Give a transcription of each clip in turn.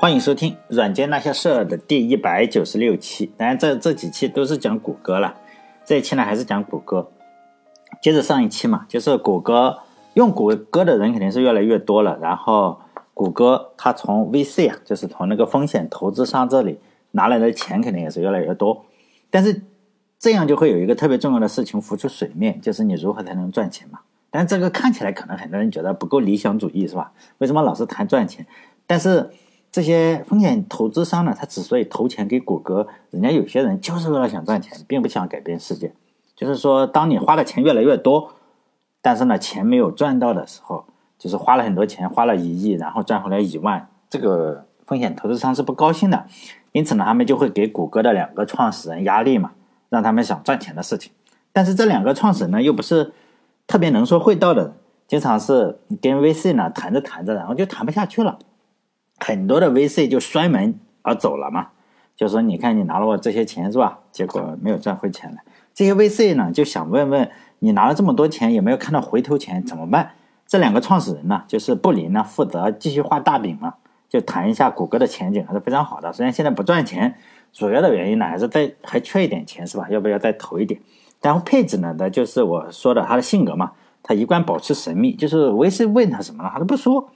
欢迎收听《软件那些事儿》的第一百九十六期。当然，这这几期都是讲谷歌了，这一期呢还是讲谷歌。接着上一期嘛，就是谷歌用谷歌的人肯定是越来越多了，然后谷歌它从 VC 啊，就是从那个风险投资商这里拿来的钱肯定也是越来越多。但是这样就会有一个特别重要的事情浮出水面，就是你如何才能赚钱嘛？但这个看起来可能很多人觉得不够理想主义，是吧？为什么老是谈赚钱？但是这些风险投资商呢，他之所以投钱给谷歌，人家有些人就是为了想赚钱，并不想改变世界。就是说，当你花的钱越来越多，但是呢，钱没有赚到的时候，就是花了很多钱，花了一亿，然后赚回来一万，这个风险投资商是不高兴的。因此呢，他们就会给谷歌的两个创始人压力嘛，让他们想赚钱的事情。但是这两个创始人呢，又不是特别能说会道的人，经常是跟 VC 呢谈着谈着，然后就谈不下去了。很多的 VC 就摔门而走了嘛，就说你看你拿了我这些钱是吧？结果没有赚回钱来。这些 VC 呢就想问问你拿了这么多钱有没有看到回头钱怎么办？这两个创始人呢，就是布林呢负责继续画大饼嘛，就谈一下谷歌的前景还是非常好的。虽然现在不赚钱，主要的原因呢还是在还缺一点钱是吧？要不要再投一点？然后配置呢，那就是我说的他的性格嘛，他一贯保持神秘，就是 VC 问他什么了他都不说。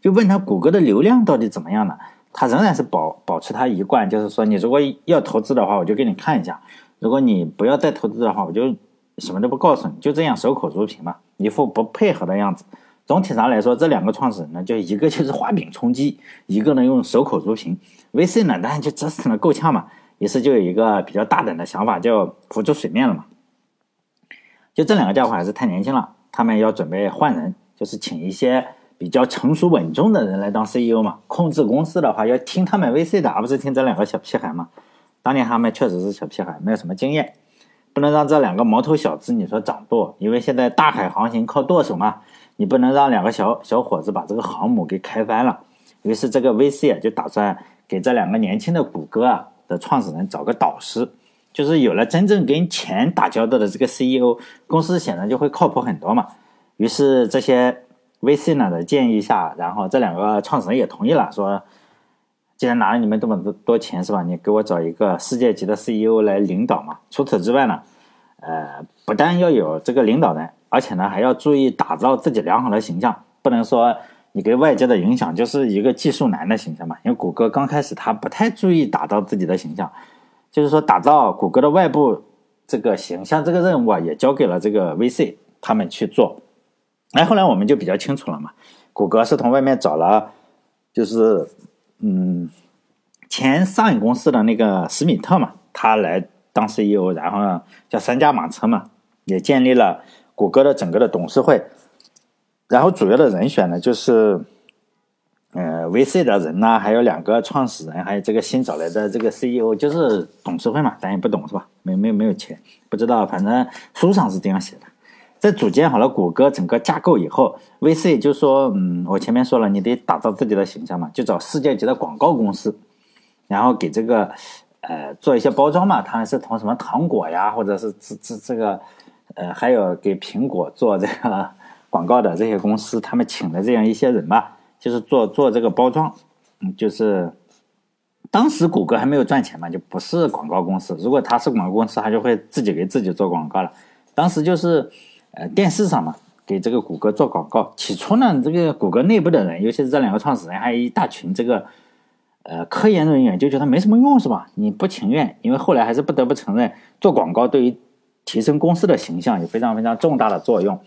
就问他谷歌的流量到底怎么样了？他仍然是保保持他一贯，就是说你如果要投资的话，我就给你看一下；如果你不要再投资的话，我就什么都不告诉你，就这样守口如瓶嘛，一副不配合的样子。总体上来说，这两个创始人呢，就一个就是画饼充饥，一个呢用守口如瓶。VC 呢，当然就折腾的够呛嘛，于是就有一个比较大胆的想法，就浮出水面了嘛。就这两个家伙还是太年轻了，他们要准备换人，就是请一些。比较成熟稳重的人来当 CEO 嘛，控制公司的话要听他们 VC 的，而不是听这两个小屁孩嘛。当年他们确实是小屁孩，没有什么经验，不能让这两个毛头小子你说掌舵，因为现在大海航行靠舵手嘛，你不能让两个小小伙子把这个航母给开翻了。于是这个 VC 啊就打算给这两个年轻的谷歌啊的创始人找个导师，就是有了真正跟钱打交道的这个 CEO，公司显然就会靠谱很多嘛。于是这些。VC 呢的建议下，然后这两个创始人也同意了，说既然拿了你们这么多多钱是吧？你给我找一个世界级的 CEO 来领导嘛。除此之外呢，呃，不但要有这个领导人，而且呢还要注意打造自己良好的形象，不能说你给外界的影响就是一个技术男的形象嘛。因为谷歌刚开始他不太注意打造自己的形象，就是说打造谷歌的外部这个形象这个任务啊，也交给了这个 VC 他们去做。那，后来我们就比较清楚了嘛。谷歌是从外面找了，就是嗯，前上影公司的那个史密特嘛，他来当 CEO，然后叫三驾马车嘛，也建立了谷歌的整个的董事会。然后主要的人选呢，就是呃 VC 的人呐，还有两个创始人，还有这个新找来的这个 CEO，就是董事会嘛，咱也不懂是吧？没没没有钱，不知道，反正书上是这样写的。在组建好了谷歌整个架构以后，VC 就说：“嗯，我前面说了，你得打造自己的形象嘛，就找世界级的广告公司，然后给这个呃做一些包装嘛。他们是从什么糖果呀，或者是这这这个呃，还有给苹果做这个广告的这些公司，他们请的这样一些人吧，就是做做这个包装。嗯，就是当时谷歌还没有赚钱嘛，就不是广告公司。如果他是广告公司，他就会自己给自己做广告了。当时就是。”呃，电视上嘛，给这个谷歌做广告。起初呢，这个谷歌内部的人，尤其是这两个创始人，还有一大群这个呃科研人员，就觉得没什么用，是吧？你不情愿，因为后来还是不得不承认，做广告对于提升公司的形象有非常非常重大的作用。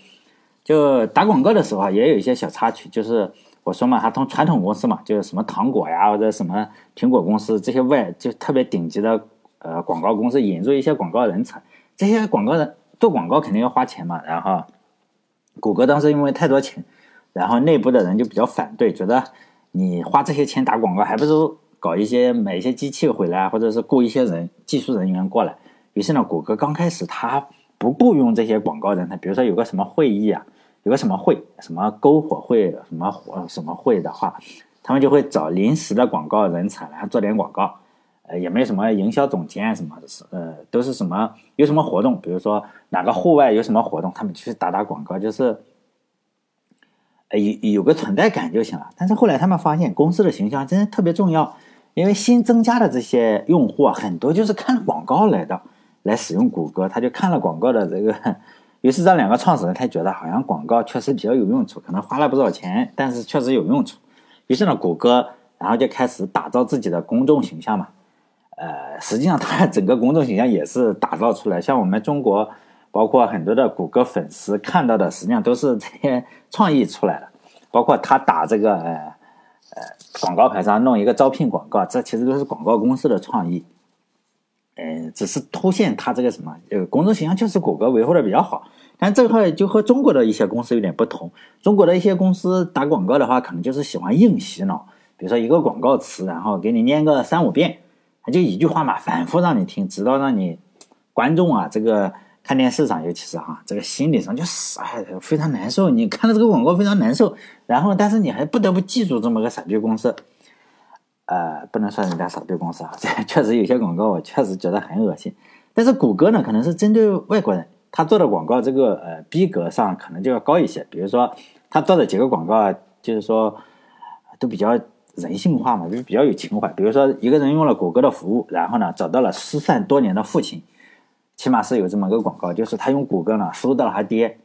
就打广告的时候啊，也有一些小插曲，就是我说嘛，他从传统公司嘛，就是什么糖果呀，或者什么苹果公司这些外就特别顶级的呃广告公司引入一些广告人才，这些广告人。做广告肯定要花钱嘛，然后谷歌当时因为太多钱，然后内部的人就比较反对，觉得你花这些钱打广告，还不如搞一些买一些机器回来，或者是雇一些人技术人员过来。于是呢，谷歌刚开始他不雇佣这些广告人才，比如说有个什么会议啊，有个什么会，什么篝火会，什么火什么会的话，他们就会找临时的广告人才来做点广告。呃，也没什么营销总监什么的，是呃，都是什么有什么活动，比如说哪个户外有什么活动，他们去打打广告，就是，呃有有个存在感就行了。但是后来他们发现，公司的形象真的特别重要，因为新增加的这些用户啊，很多就是看广告来的，来使用谷歌，他就看了广告的这个。于是这两个创始人他觉得好像广告确实比较有用处，可能花了不少钱，但是确实有用处。于是呢，谷歌然后就开始打造自己的公众形象嘛。呃，实际上它整个公众形象也是打造出来，像我们中国。包括很多的谷歌粉丝看到的，实际上都是这些创意出来的。包括他打这个呃呃广告牌上弄一个招聘广告，这其实都是广告公司的创意。嗯，只是凸显他这个什么呃公众形象就是谷歌维护的比较好。但这块就和中国的一些公司有点不同。中国的一些公司打广告的话，可能就是喜欢硬洗脑，比如说一个广告词，然后给你念个三五遍，就一句话嘛，反复让你听，直到让你观众啊这个。看电视上，尤其是哈，这个心理上就是哎，非常难受。你看到这个广告非常难受，然后但是你还不得不记住这么个傻逼公司。呃，不能说人家傻逼公司啊，这 确实有些广告我确实觉得很恶心。但是谷歌呢，可能是针对外国人，他做的广告这个呃逼格上可能就要高一些。比如说他做的几个广告，就是说都比较人性化嘛，就比较有情怀。比如说一个人用了谷歌的服务，然后呢找到了失散多年的父亲。起码是有这么个广告，就是他用谷歌呢搜到了他爹，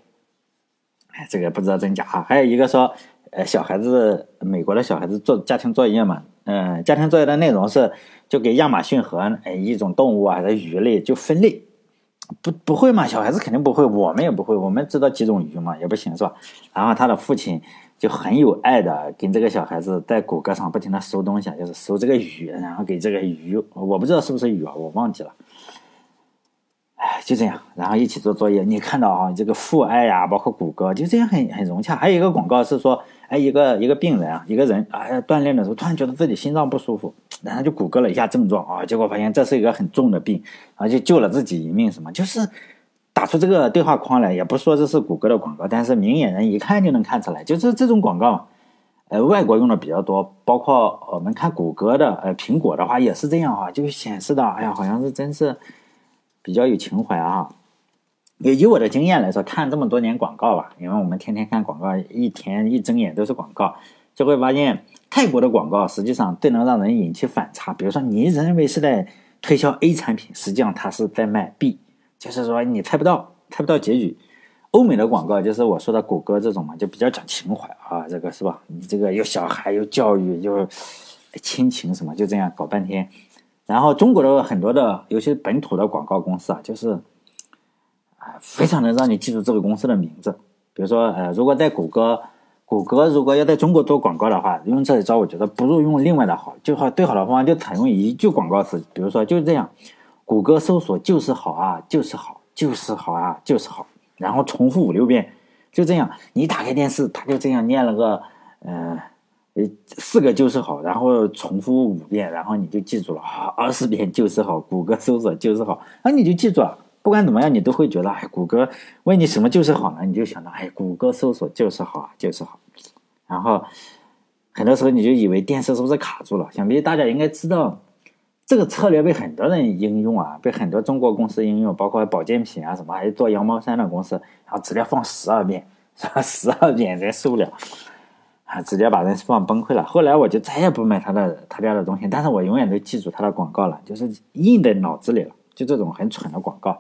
哎，这个不知道真假啊。还有一个说，呃，小孩子，美国的小孩子做家庭作业嘛，嗯，家庭作业的内容是就给亚马逊河哎一种动物啊，的鱼类就分类，不不会嘛？小孩子肯定不会，我们也不会，我们知道几种鱼嘛，也不行是吧？然后他的父亲就很有爱的跟这个小孩子在谷歌上不停的搜东西，就是搜这个鱼，然后给这个鱼，我不知道是不是鱼啊，我忘记了。哎就这样，然后一起做作业。你看到啊，这个父爱呀，包括谷歌，就这样很很融洽。还有一个广告是说，哎，一个一个病人啊，一个人啊，锻炼的时候突然觉得自己心脏不舒服，然后就谷歌了一下症状啊，结果发现这是一个很重的病，然后就救了自己一命。什么？就是打出这个对话框来，也不说这是谷歌的广告，但是明眼人一看就能看出来，就是这种广告，呃，外国用的比较多，包括我们看谷歌的，呃，苹果的话也是这样哈，就显示的，哎呀，好像是真是。比较有情怀啊！以以我的经验来说，看这么多年广告吧，因为我们天天看广告，一天一睁眼都是广告，就会发现泰国的广告实际上最能让人引起反差。比如说，你认为是在推销 A 产品，实际上它是在卖 B，就是说你猜不到，猜不到结局。欧美的广告就是我说的谷歌这种嘛，就比较讲情怀啊，这个是吧？你这个有小孩，有教育，有亲情什么，就这样搞半天。然后中国的很多的，尤其是本土的广告公司啊，就是啊，非常能让你记住这个公司的名字。比如说，呃，如果在谷歌，谷歌如果要在中国做广告的话，用这一招，我觉得不如用另外的好。就好最好的方法就采用一句广告词，比如说就是这样：谷歌搜索就是好啊，就是好，就是好啊，就是好。然后重复五六遍，就这样。你打开电视，他就这样念了个，嗯。呃，四个就是好，然后重复五遍，然后你就记住了啊，二十遍就是好，谷歌搜索就是好，那你就记住了。不管怎么样，你都会觉得，哎，谷歌问你什么就是好呢？你就想到，哎，谷歌搜索就是好，就是好。然后很多时候你就以为电视是不是卡住了？想必大家应该知道，这个策略被很多人应用啊，被很多中国公司应用，包括保健品啊什么，还有做羊毛衫的公司，然后直接放十二遍，是吧？十二遍人受不了。啊，直接把人放崩溃了。后来我就再也不买他的他家的东西，但是我永远都记住他的广告了，就是印在脑子里了。就这种很蠢的广告，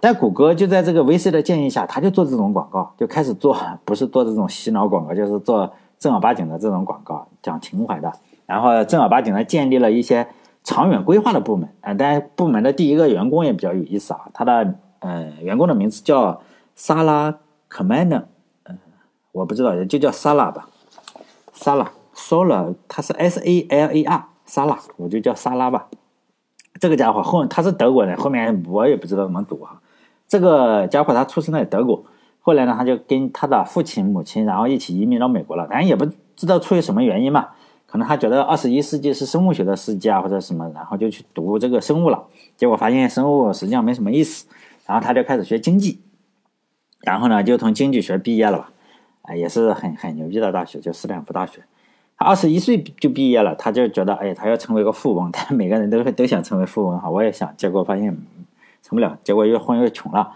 但谷歌就在这个 VC 的建议下，他就做这种广告，就开始做，不是做这种洗脑广告，就是做正儿八经的这种广告，讲情怀的。然后正儿八经的建立了一些长远规划的部门。啊，但部门的第一个员工也比较有意思啊，他的呃员工的名字叫萨拉·克曼纳，嗯，我不知道，就叫萨拉吧。萨拉，说了，他是 S A L A R，萨拉，我就叫萨拉吧。这个家伙后他是德国人，后面我也不知道怎么读哈。这个家伙他出生在德国，后来呢他就跟他的父亲母亲，然后一起移民到美国了。反正也不知道出于什么原因嘛，可能他觉得二十一世纪是生物学的世纪啊，或者什么，然后就去读这个生物了。结果发现生物实际上没什么意思，然后他就开始学经济，然后呢就从经济学毕业了吧。啊，也是很很牛逼的大学，就斯坦福大学。他二十一岁就毕业了，他就觉得，哎，他要成为一个富翁。但每个人都都想成为富翁哈，我也想，结果发现成不了，结果越混越穷了。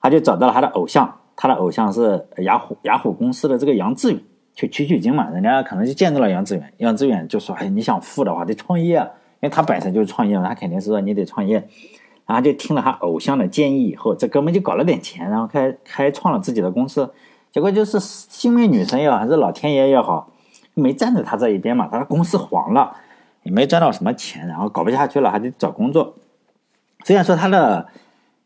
他就找到了他的偶像，他的偶像是雅虎雅虎公司的这个杨致远，去取取经嘛。人家可能就见到了杨致远，杨致远就说：“哎，你想富的话得创业，因为他本身就是创业嘛，他肯定是说你得创业。”然后就听了他偶像的建议以后，这哥们就搞了点钱，然后开开创了自己的公司。结果就是幸运女神也好，还是老天爷也好，没站在他这一边嘛，他的公司黄了，也没赚到什么钱，然后搞不下去了，还得找工作。虽然说他的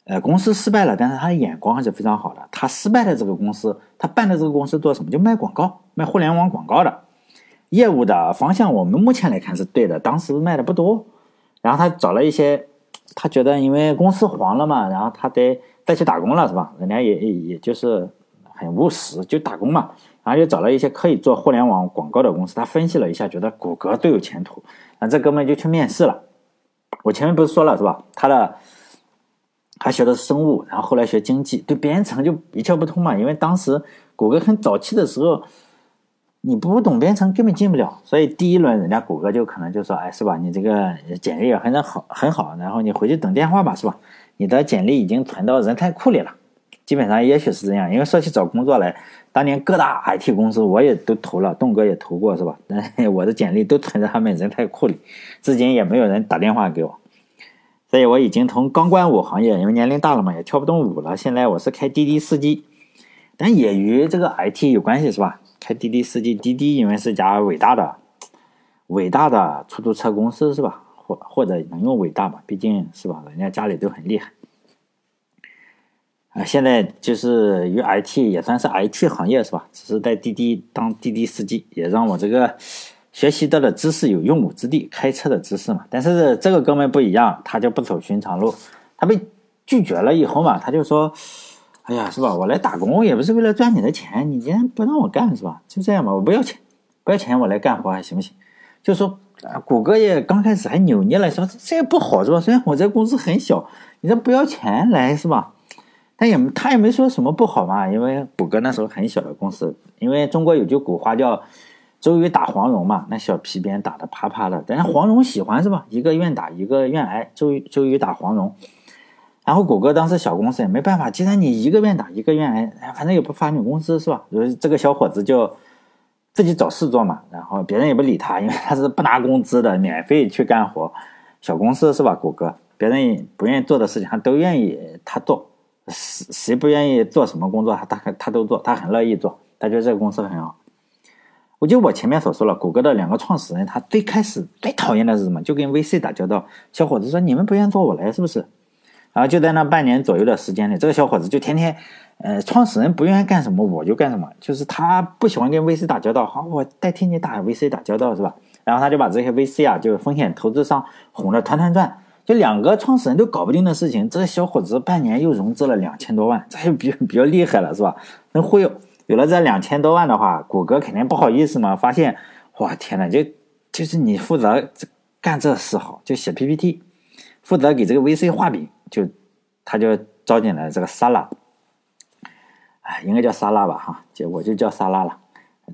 呃公司失败了，但是他的眼光还是非常好的。他失败的这个公司，他办的这个公司做什么？就卖广告，卖互联网广告的业务的方向，我们目前来看是对的。当时卖的不多，然后他找了一些。他觉得，因为公司黄了嘛，然后他得再去打工了，是吧？人家也也就是很务实，就打工嘛。然后就找了一些可以做互联网广告的公司。他分析了一下，觉得谷歌最有前途。那这哥们就去面试了。我前面不是说了是吧？他的他学的是生物，然后后来学经济，对编程就一窍不通嘛。因为当时谷歌很早期的时候。你不懂编程根本进不了，所以第一轮人家谷歌就可能就说，哎，是吧？你这个简历也很好很好，然后你回去等电话吧，是吧？你的简历已经存到人才库里了，基本上也许是这样。因为说起找工作来，当年各大 IT 公司我也都投了，栋哥也投过，是吧？但我的简历都存在他们人才库里，至今也没有人打电话给我。所以我已经从钢管舞行业，因为年龄大了嘛，也跳不动舞了。现在我是开滴滴司机，但也与这个 IT 有关系，是吧？开滴滴司机，滴滴因为是家伟大的、伟大的出租车公司是吧？或或者能用伟大吧？毕竟是吧，人家家里都很厉害。啊，现在就是与 IT 也算是 IT 行业是吧？只是在滴滴当滴滴司机，也让我这个学习到的知识有用武之地，开车的知识嘛。但是这个哥们不一样，他就不走寻常路，他被拒绝了以后嘛，他就说。哎呀，是吧？我来打工也不是为了赚你的钱，你既然不让我干，是吧？就这样吧，我不要钱，不要钱，我来干活还行不行？就说，谷歌也刚开始还扭捏了，说这也不好，是吧？虽然我这公司很小，你这不要钱来，是吧？他也他也没说什么不好嘛，因为谷歌那时候很小的公司，因为中国有句古话叫“周瑜打黄蓉”嘛，那小皮鞭打得啪啪的，但是黄蓉喜欢是吧？一个愿打，一个愿挨，周周瑜打黄蓉。然后谷歌当时小公司也没办法，既然你一个愿打一个愿挨，反正也不发你工资是吧？这个小伙子就自己找事做嘛，然后别人也不理他，因为他是不拿工资的，免费去干活。小公司是吧？谷歌别人不愿意做的事情，他都愿意他做。谁谁不愿意做什么工作，他他他都做，他很乐意做。他觉得这个公司很好。我就我前面所说了，谷歌的两个创始人，他最开始最讨厌的是什么？就跟 VC 打交道。小伙子说：“你们不愿意做，我来，是不是？”然后就在那半年左右的时间里，这个小伙子就天天，呃，创始人不愿意干什么，我就干什么，就是他不喜欢跟 VC 打交道，好，我代替你打 VC 打交道是吧？然后他就把这些 VC 啊，就是风险投资商哄得团团转，就两个创始人都搞不定的事情，这个小伙子半年又融资了两千多万，这就比比较厉害了是吧？能忽悠，有了这两千多万的话，谷歌肯定不好意思嘛，发现，哇天呐，就就是你负责干这事好，就写 PPT，负责给这个 VC 画饼。就，他就招进来这个沙拉，哎，应该叫沙拉吧，哈，就我就叫沙拉了。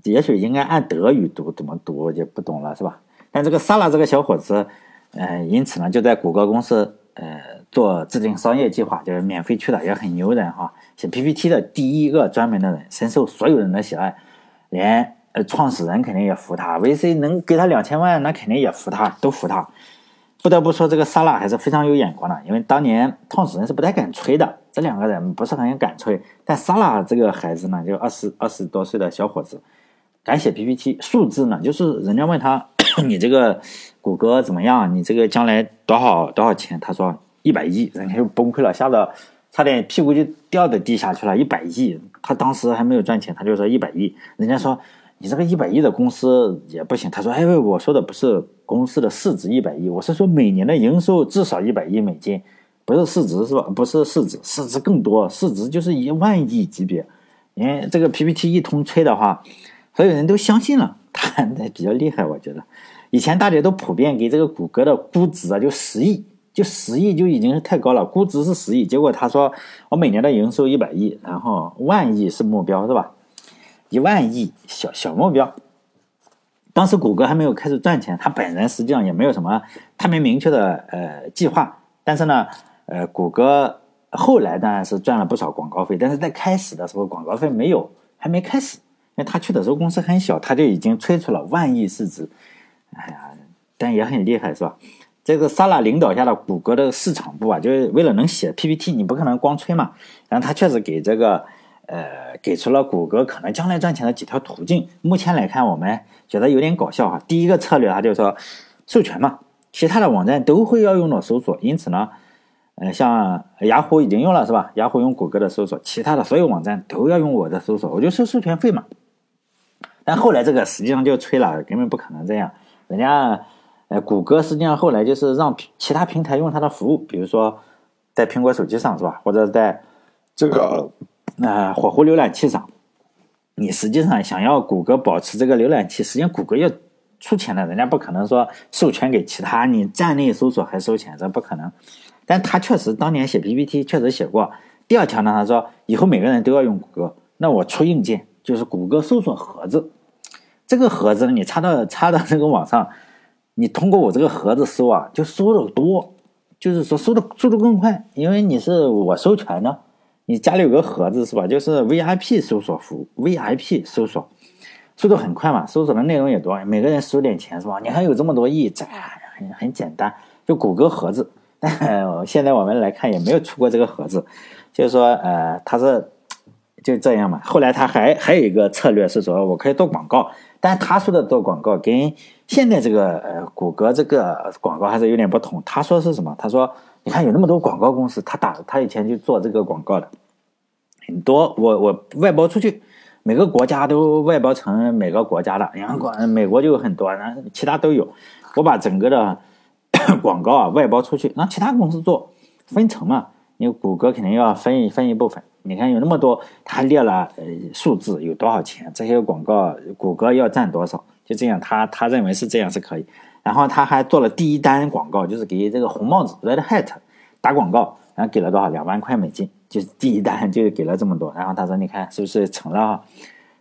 也许应该按德语读，怎么读就不懂了，是吧？但这个沙拉这个小伙子，呃，因此呢，就在谷歌公司，呃，做制定商业计划，就是免费去的，也很牛人哈。写 PPT 的第一个专门的人，深受所有人的喜爱，连呃创始人肯定也服他，VC 能给他两千万，那肯定也服他，都服他。不得不说，这个萨拉还是非常有眼光的，因为当年创始人是不太敢吹的，这两个人不是很敢吹。但萨拉这个孩子呢，就二十二十多岁的小伙子，敢写 PPT，数字呢，就是人家问他，你这个谷歌怎么样？你这个将来多少多少钱？他说一百亿，人家就崩溃了，吓得差点屁股就掉到地下去了。一百亿，他当时还没有赚钱，他就说一百亿，人家说。你这个一百亿的公司也不行。他说：“哎，我说的不是公司的市值一百亿，我是说每年的营收至少一百亿美金，不是市值是吧？不是市值，市值更多，市值就是一万亿级别。因为这个 PPT 一通吹的话，所有人都相信了，他那比较厉害。我觉得以前大家都普遍给这个谷歌的估值啊，就十亿，就十亿就已经是太高了，估值是十亿。结果他说我每年的营收一百亿，然后万亿是目标，是吧？”一万亿小小目标，当时谷歌还没有开始赚钱，他本人实际上也没有什么特别明确的呃计划。但是呢，呃，谷歌后来当然是赚了不少广告费，但是在开始的时候广告费没有，还没开始，因为他去的时候公司很小，他就已经吹出了万亿市值，哎呀，但也很厉害，是吧？这个萨拉领导下的谷歌的市场部啊，就是为了能写 PPT，你不可能光吹嘛。然后他确实给这个，呃，给出了谷歌可能将来赚钱的几条途径。目前来看，我们觉得有点搞笑哈。第一个策略，他就说授权嘛，其他的网站都会要用到搜索，因此呢，呃，像雅虎已经用了是吧？雅虎用谷歌的搜索，其他的所有网站都要用我的搜索，我就收授权费嘛。但后来这个实际上就吹了，根本不可能这样，人家。哎，谷歌实际上后来就是让其他平台用它的服务，比如说在苹果手机上是吧，或者在这个呃火狐浏览器上，你实际上想要谷歌保持这个浏览器，实际上谷歌要出钱的，人家不可能说授权给其他，你站内搜索还收钱，这不可能。但他确实当年写 PPT 确实写过。第二条呢，他说以后每个人都要用谷歌，那我出硬件就是谷歌搜索盒子，这个盒子呢，你插到插到这个网上。你通过我这个盒子搜啊，就搜的多，就是说搜的速度更快，因为你是我授权的，你家里有个盒子是吧？就是 VIP 搜索服务，VIP 搜索速度很快嘛，搜索的内容也多，每个人收点钱是吧？你还有这么多亿，这很很简单，就谷歌盒子。现在我们来看也没有出过这个盒子，就是说呃，它是就这样嘛。后来他还还有一个策略是说我可以做广告。但他说的做广告跟现在这个呃谷歌这个广告还是有点不同。他说是什么？他说你看有那么多广告公司，他打他以前就做这个广告的很多，我我外包出去，每个国家都外包成每个国家的，然后美国就有很多，然后其他都有。我把整个的 广告啊外包出去，让其他公司做分成嘛，因为谷歌肯定要分一分一部分。你看有那么多，他列了呃数字有多少钱，这些广告谷歌要占多少，就这样，他他认为是这样是可以。然后他还做了第一单广告，就是给这个红帽子 Red Hat 打广告，然后给了多少两万块美金，就是第一单就给了这么多。然后他说你看是不是成了？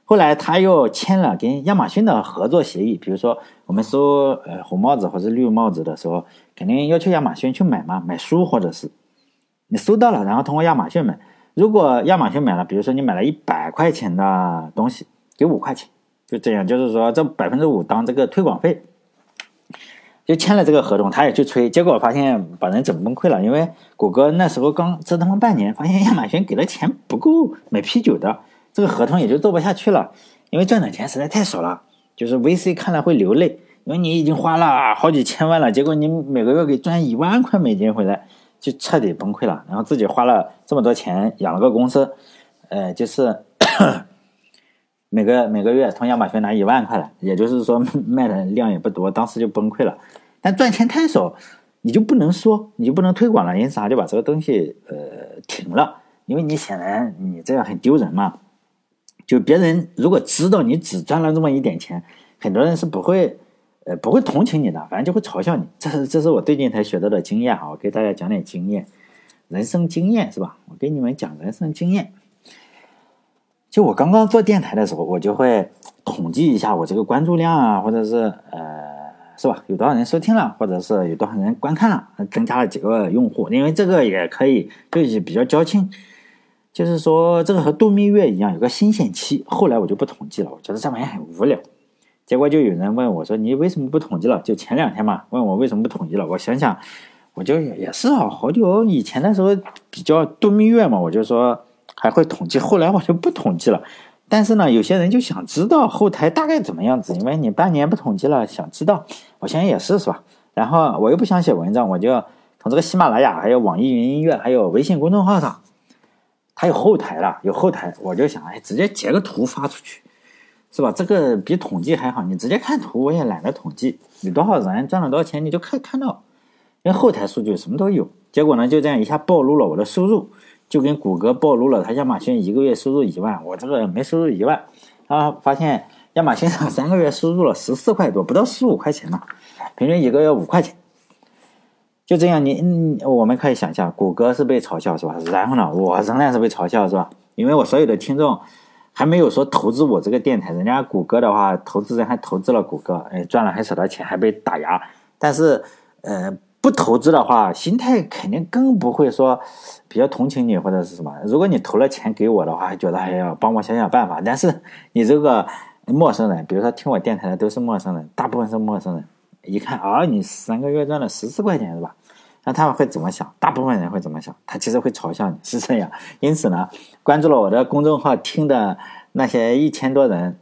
后来他又签了跟亚马逊的合作协议，比如说我们搜呃红帽子或者绿帽子的时候，肯定要求亚马逊去买嘛，买书或者是你搜到了，然后通过亚马逊买。如果亚马逊买了，比如说你买了一百块钱的东西，给五块钱，就这样，就是说这百分之五当这个推广费，就签了这个合同，他也去催，结果发现把人整崩溃了，因为谷歌那时候刚折腾了半年，发现亚马逊给的钱不够买啤酒的，这个合同也就做不下去了，因为赚的钱实在太少了，就是 VC 看了会流泪，因为你已经花了好几千万了，结果你每个月给赚一万块美金回来。就彻底崩溃了，然后自己花了这么多钱养了个公司，呃，就是 每个每个月从亚马逊拿一万块来，也就是说卖的量也不多，当时就崩溃了。但赚钱太少，你就不能说，你就不能推广了，因此他就把这个东西呃停了，因为你显然你这样很丢人嘛。就别人如果知道你只赚了这么一点钱，很多人是不会。呃，不会同情你的，反正就会嘲笑你。这是这是我最近才学到的经验啊，我给大家讲点经验，人生经验是吧？我给你们讲人生经验。就我刚刚做电台的时候，我就会统计一下我这个关注量啊，或者是呃，是吧？有多少人收听了，或者是有多少人观看了，增加了几个用户。因为这个也可以，就是比较矫情。就是说，这个和度蜜月一样，有个新鲜期。后来我就不统计了，我觉得这玩意很无聊。结果就有人问我说：“你为什么不统计了？”就前两天嘛，问我为什么不统计了。我想想，我就也是啊，好久以前的时候比较度蜜月嘛，我就说还会统计。后来我就不统计了。但是呢，有些人就想知道后台大概怎么样子，因为你半年不统计了，想知道。我想也是，是吧？然后我又不想写文章，我就从这个喜马拉雅、还有网易云音乐、还有微信公众号上，它有后台了，有后台，我就想哎，直接截个图发出去。是吧？这个比统计还好，你直接看图，我也懒得统计，有多少人赚了多少钱，你就看看到，因为后台数据什么都有。结果呢，就这样一下暴露了我的收入，就跟谷歌暴露了，他亚马逊一个月收入一万，我这个没收入一万，啊，发现亚马逊上三个月收入了十四块多，不到十五块钱嘛，平均一个月五块钱。就这样，你我们可以想象，谷歌是被嘲笑是吧？然后呢，我仍然是被嘲笑是吧？因为我所有的听众。还没有说投资我这个电台，人家谷歌的话，投资人还投资了谷歌，哎，赚了很少的钱，还被打压。但是，呃，不投资的话，心态肯定更不会说比较同情你或者是什么。如果你投了钱给我的话，还觉得哎呀帮我想想办法。但是你这个陌生人，比如说听我电台的都是陌生人，大部分是陌生人，一看啊，你三个月赚了十四块钱是吧？那他们会怎么想？大部分人会怎么想？他其实会嘲笑你，是这样。因此呢，关注了我的公众号听的那些一千多人，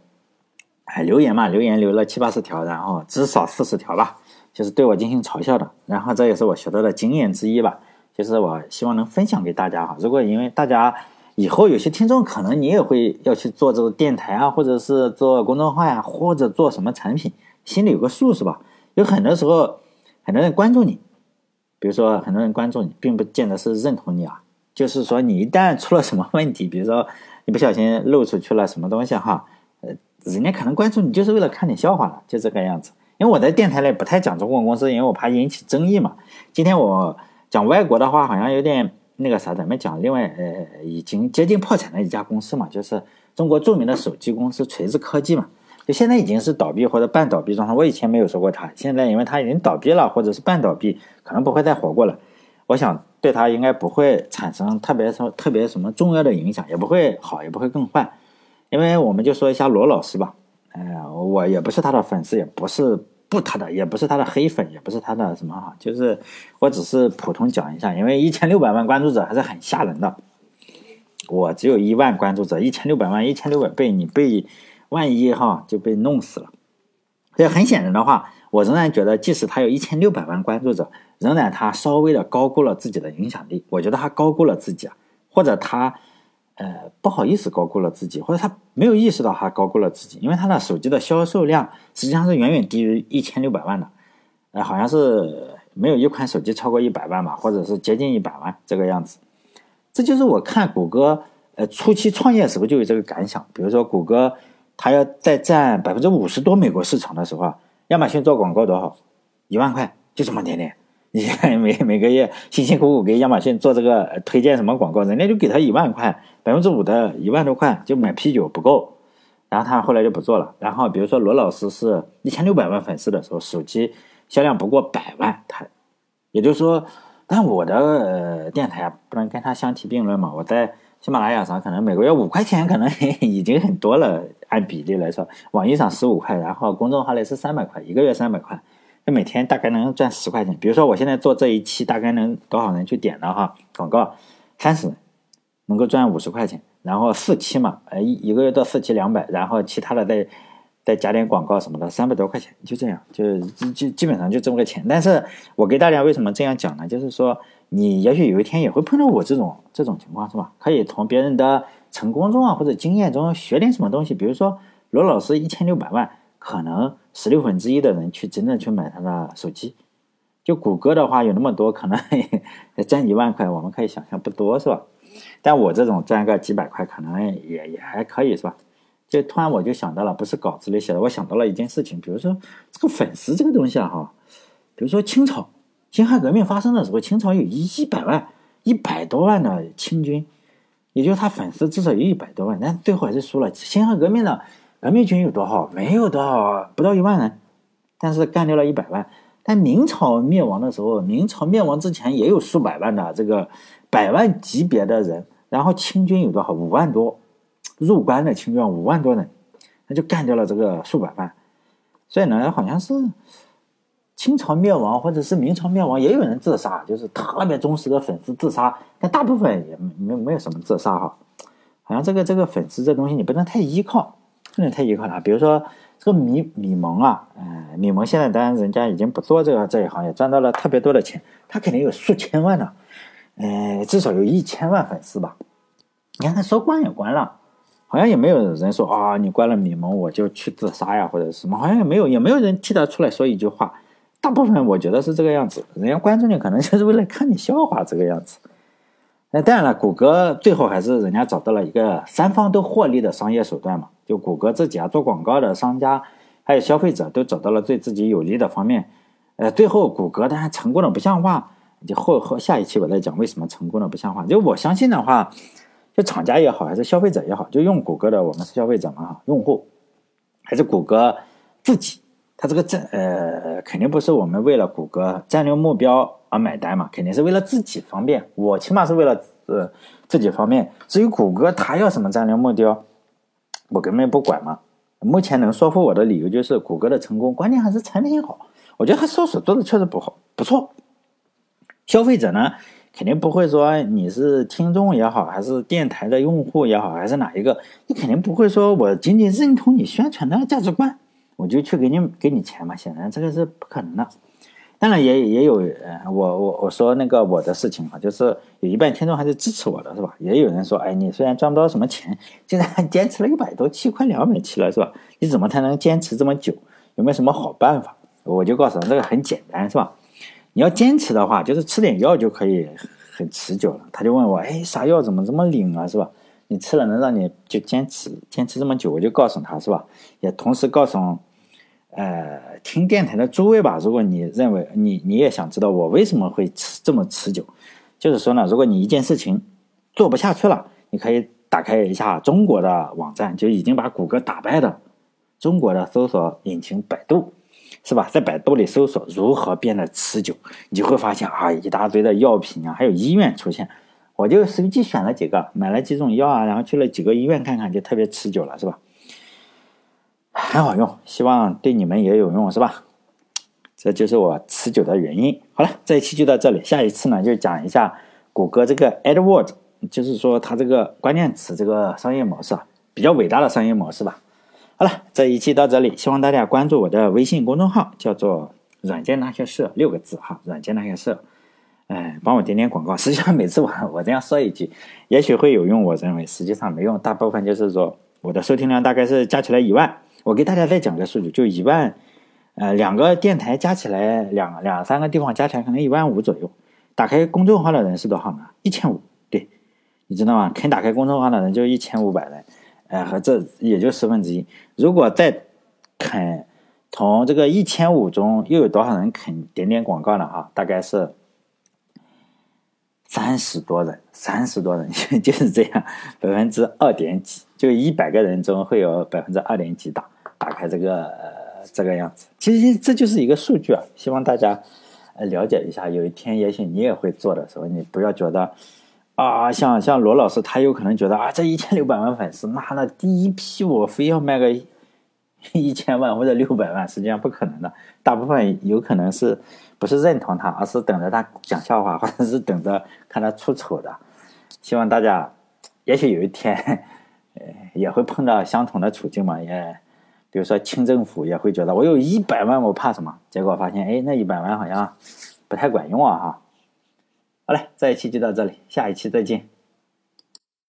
哎，留言嘛，留言留了七八十条，然后至少四十条吧。就是对我进行嘲笑的，然后这也是我学到的经验之一吧。就是我希望能分享给大家哈。如果因为大家以后有些听众可能你也会要去做这个电台啊，或者是做公众号呀，或者做什么产品，心里有个数是吧？有很多时候很多人关注你，比如说很多人关注你，并不见得是认同你啊。就是说你一旦出了什么问题，比如说你不小心露出去了什么东西哈，呃，人家可能关注你就是为了看你笑话了，就这个样子。因为我在电台里不太讲中国公司，因为我怕引起争议嘛。今天我讲外国的话，好像有点那个啥，咱们讲另外呃已经接近破产的一家公司嘛，就是中国著名的手机公司锤子科技嘛，就现在已经是倒闭或者半倒闭状态。我以前没有说过它，现在因为它已经倒闭了或者是半倒闭，可能不会再活过了。我想对它应该不会产生特别什么特别什么重要的影响，也不会好也不会更坏。因为我们就说一下罗老师吧。哎，我也不是他的粉丝，也不是不他的，也不是他的黑粉，也不是他的什么哈，就是我只是普通讲一下，因为一千六百万关注者还是很吓人的。我只有一万关注者，一千六百万，一千六百倍，你被万一哈就被弄死了。所以很显然的话，我仍然觉得，即使他有一千六百万关注者，仍然他稍微的高估了自己的影响力。我觉得他高估了自己啊，或者他。呃，不好意思，高估了自己，或者他没有意识到他高估了自己，因为他的手机的销售量实际上是远远低于一千六百万的，呃，好像是没有一款手机超过一百万吧，或者是接近一百万这个样子。这就是我看谷歌呃初期创业时候就有这个感想，比如说谷歌它要在占百分之五十多美国市场的时候，亚马逊做广告多少？一万块，就这么点点。你看 每每个月辛辛苦苦给亚马逊做这个推荐什么广告，人家就给他一万块，百分之五的一万多块就买啤酒不够，然后他后来就不做了。然后比如说罗老师是一千六百万粉丝的时候，手机销量不过百万，他也就是说，但我的电台不能跟他相提并论嘛。我在喜马拉雅上可能每个月五块钱，可能 已经很多了，按比例来说，网易上十五块，然后公众号里是三百块，一个月三百块。每天大概能赚十块钱，比如说我现在做这一期，大概能多少人去点的哈？广告三十，能够赚五十块钱，然后四期嘛，呃一一个月到四期两百，然后其他的再再加点广告什么的，三百多块钱，就这样，就基基基本上就这么个钱。但是我给大家为什么这样讲呢？就是说你也许有一天也会碰到我这种这种情况，是吧？可以从别人的成功中啊或者经验中学点什么东西，比如说罗老师一千六百万。可能十六分之一的人去真正去买他的手机，就谷歌的话有那么多，可能 赚一万块，我们可以想象不多是吧？但我这种赚个几百块，可能也也还可以是吧？就突然我就想到了，不是稿子里写的，我想到了一件事情，比如说这个粉丝这个东西啊哈，比如说清朝辛亥革命发生的时候，清朝有一一百万、一百多万的清军，也就是他粉丝至少有一百多万，但最后还是输了。辛亥革命的。革命军有多少？没有多少，不到一万人，但是干掉了一百万。但明朝灭亡的时候，明朝灭亡之前也有数百万的这个百万级别的人。然后清军有多少？五万多，入关的清军五万多人，那就干掉了这个数百万。所以呢，好像是清朝灭亡或者是明朝灭亡，也有人自杀，就是特别忠实的粉丝自杀。但大部分也没没有什么自杀哈。好像这个这个粉丝这东西，你不能太依靠。不能太依靠他，比如说这个米米蒙啊，嗯，米蒙现在当然人家已经不做这个这一行业，赚到了特别多的钱，他肯定有数千万的，嗯，至少有一千万粉丝吧。你看他说关也关了，好像也没有人说啊，你关了米蒙我就去自杀呀或者什么，好像也没有，也没有人替他出来说一句话。大部分我觉得是这个样子，人家关注你可能就是为了看你笑话这个样子。那当然了，谷歌最后还是人家找到了一个三方都获利的商业手段嘛。就谷歌自己啊，做广告的商家，还有消费者都找到了对自己有利的方面。呃，最后谷歌当然成功的不像话。就后后下一期我再讲为什么成功的不像话。就我相信的话，就厂家也好，还是消费者也好，就用谷歌的我们是消费者嘛，用户还是谷歌自己他这个战呃，肯定不是我们为了谷歌战略目标而买单嘛，肯定是为了自己方便。我起码是为了呃自己方便。至于谷歌他要什么战略目标，我根本不管嘛。目前能说服我的理由就是谷歌的成功，关键还是产品好。我觉得他搜索做的确实不好，不错。消费者呢，肯定不会说你是听众也好，还是电台的用户也好，还是哪一个，你肯定不会说我仅仅认同你宣传的价值观。我就去给你给你钱嘛，显然这个是不可能的。当然也也有，呃，我我我说那个我的事情啊，就是有一半听众还是支持我的，是吧？也有人说，哎，你虽然赚不到什么钱，竟然坚持了一百多期，快两百期了，是吧？你怎么才能坚持这么久？有没有什么好办法？我就告诉他，这个很简单，是吧？你要坚持的话，就是吃点药就可以很持久了。他就问我，哎，啥药怎么这么灵啊，是吧？你吃了能让你就坚持坚持这么久？我就告诉他，是吧？也同时告诉。呃，听电台的诸位吧，如果你认为你你也想知道我为什么会持这么持久，就是说呢，如果你一件事情做不下去了，你可以打开一下中国的网站，就已经把谷歌打败的中国的搜索引擎百度，是吧？在百度里搜索如何变得持久，你就会发现啊，一大堆的药品啊，还有医院出现，我就随机选了几个，买了几种药啊，然后去了几个医院看看，就特别持久了，是吧？很好用，希望对你们也有用，是吧？这就是我持久的原因。好了，这一期就到这里，下一次呢就讲一下谷歌这个 AdWords，就是说它这个关键词这个商业模式啊，比较伟大的商业模式吧。好了，这一期到这里，希望大家关注我的微信公众号，叫做“软件那些事”六个字哈，“软件那些事”，哎，帮我点点广告。实际上每次我我这样说一句，也许会有用，我认为实际上没用，大部分就是说我的收听量大概是加起来一万。我给大家再讲个数据，就一万，呃，两个电台加起来，两两三个地方加起来可能一万五左右。打开公众号的人是多少呢？一千五，对，你知道吗？肯打开公众号的人就一千五百人，呃，和这也就十分之一。如果再肯从这个一千五中又有多少人肯点点广告呢？哈，大概是三十多人，三十多人 就是这样，百分之二点几，就一百个人中会有百分之二点几打。打开这个呃这个样子，其实这就是一个数据啊，希望大家呃了解一下。有一天也许你也会做的时候，你不要觉得啊，像像罗老师他有可能觉得啊，这一千六百万粉丝，妈的，第一批我非要卖个 一千万或者六百万，实际上不可能的。大部分有可能是不是认同他，而是等着他讲笑话，或者是等着看他出丑的。希望大家也许有一天 呃也会碰到相同的处境嘛，也。比如说，清政府也会觉得我有一百万，我怕什么？结果发现，哎，那一百万好像不太管用啊！哈，好嘞，这一期就到这里，下一期再见。